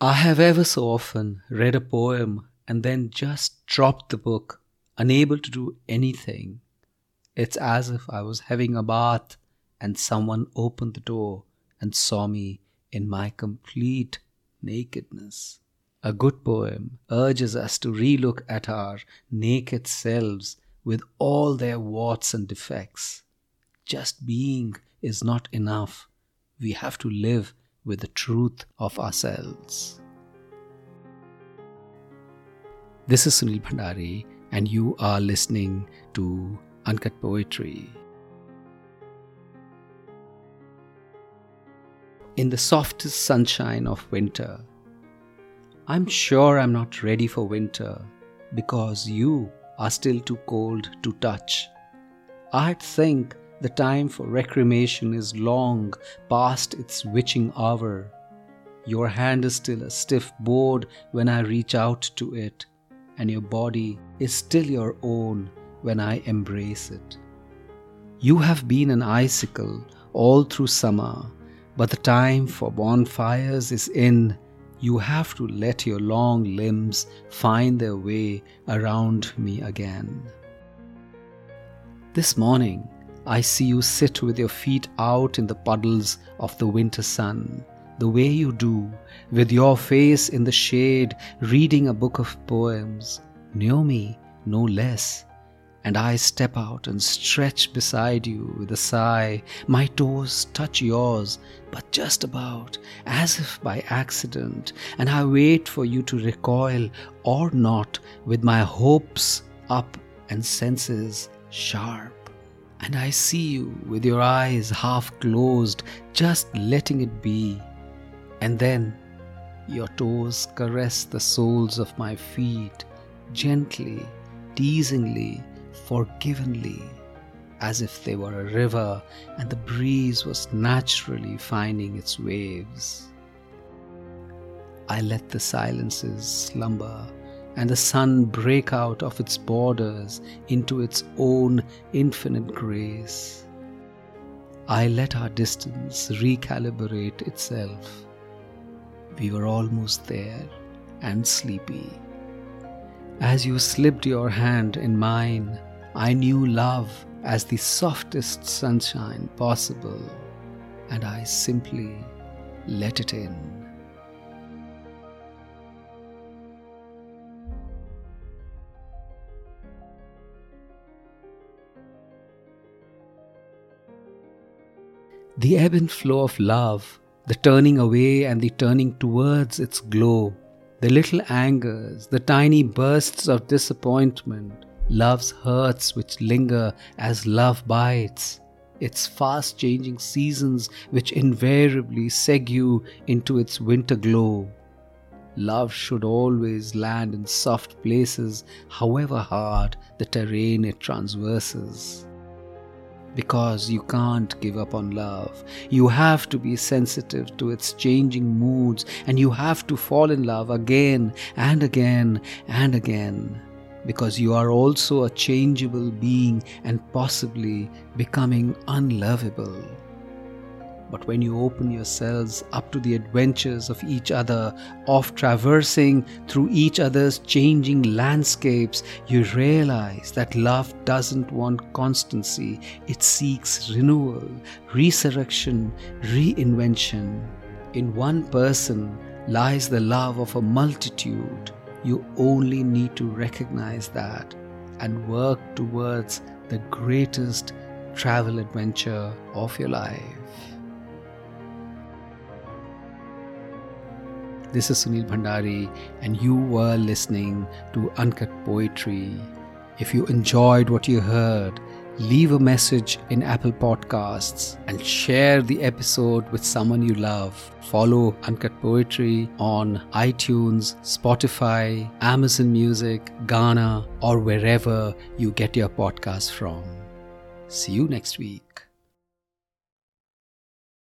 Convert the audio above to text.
I have ever so often read a poem and then just dropped the book, unable to do anything. It's as if I was having a bath and someone opened the door and saw me in my complete nakedness. A good poem urges us to relook at our naked selves with all their warts and defects. Just being is not enough. We have to live with the truth of ourselves. This is Sunil Bhandari, and you are listening to Uncut Poetry. In the softest sunshine of winter, I'm sure I'm not ready for winter because you are still too cold to touch. I'd think the time for recreation is long past its witching hour. Your hand is still a stiff board when I reach out to it, and your body is still your own when I embrace it. You have been an icicle all through summer, but the time for bonfires is in. You have to let your long limbs find their way around me again. This morning, I see you sit with your feet out in the puddles of the winter sun, the way you do, with your face in the shade, reading a book of poems. Near me, no less. And I step out and stretch beside you with a sigh. My toes touch yours, but just about, as if by accident, and I wait for you to recoil or not, with my hopes up and senses sharp and I see you with your eyes half closed, just letting it be. And then your toes caress the soles of my feet, gently, teasingly, forgivingly, as if they were a river and the breeze was naturally finding its waves. I let the silences slumber and the sun break out of its borders into its own infinite grace. I let our distance recalibrate itself. We were almost there and sleepy. As you slipped your hand in mine, I knew love as the softest sunshine possible, and I simply let it in. The ebb and flow of love, the turning away and the turning towards its glow, the little angers, the tiny bursts of disappointment, love's hurts which linger as love bites, its fast changing seasons which invariably segue into its winter glow. Love should always land in soft places, however hard the terrain it transverses because you can't give up on love. You have to be sensitive to its changing moods and you have to fall in love again and again and again because you are also a changeable being and possibly becoming unlovable. But when you open yourselves up to the adventures of each other, of traversing through each other's changing landscapes, you realize that love doesn't want constancy, it seeks renewal, resurrection, reinvention. In one person lies the love of a multitude. You only need to recognize that and work towards the greatest travel adventure of your life. This is Sunil Bhandari, and you were listening to Uncut Poetry. If you enjoyed what you heard, leave a message in Apple Podcasts and share the episode with someone you love. Follow Uncut Poetry on iTunes, Spotify, Amazon Music, Gaana, or wherever you get your podcasts from. See you next week.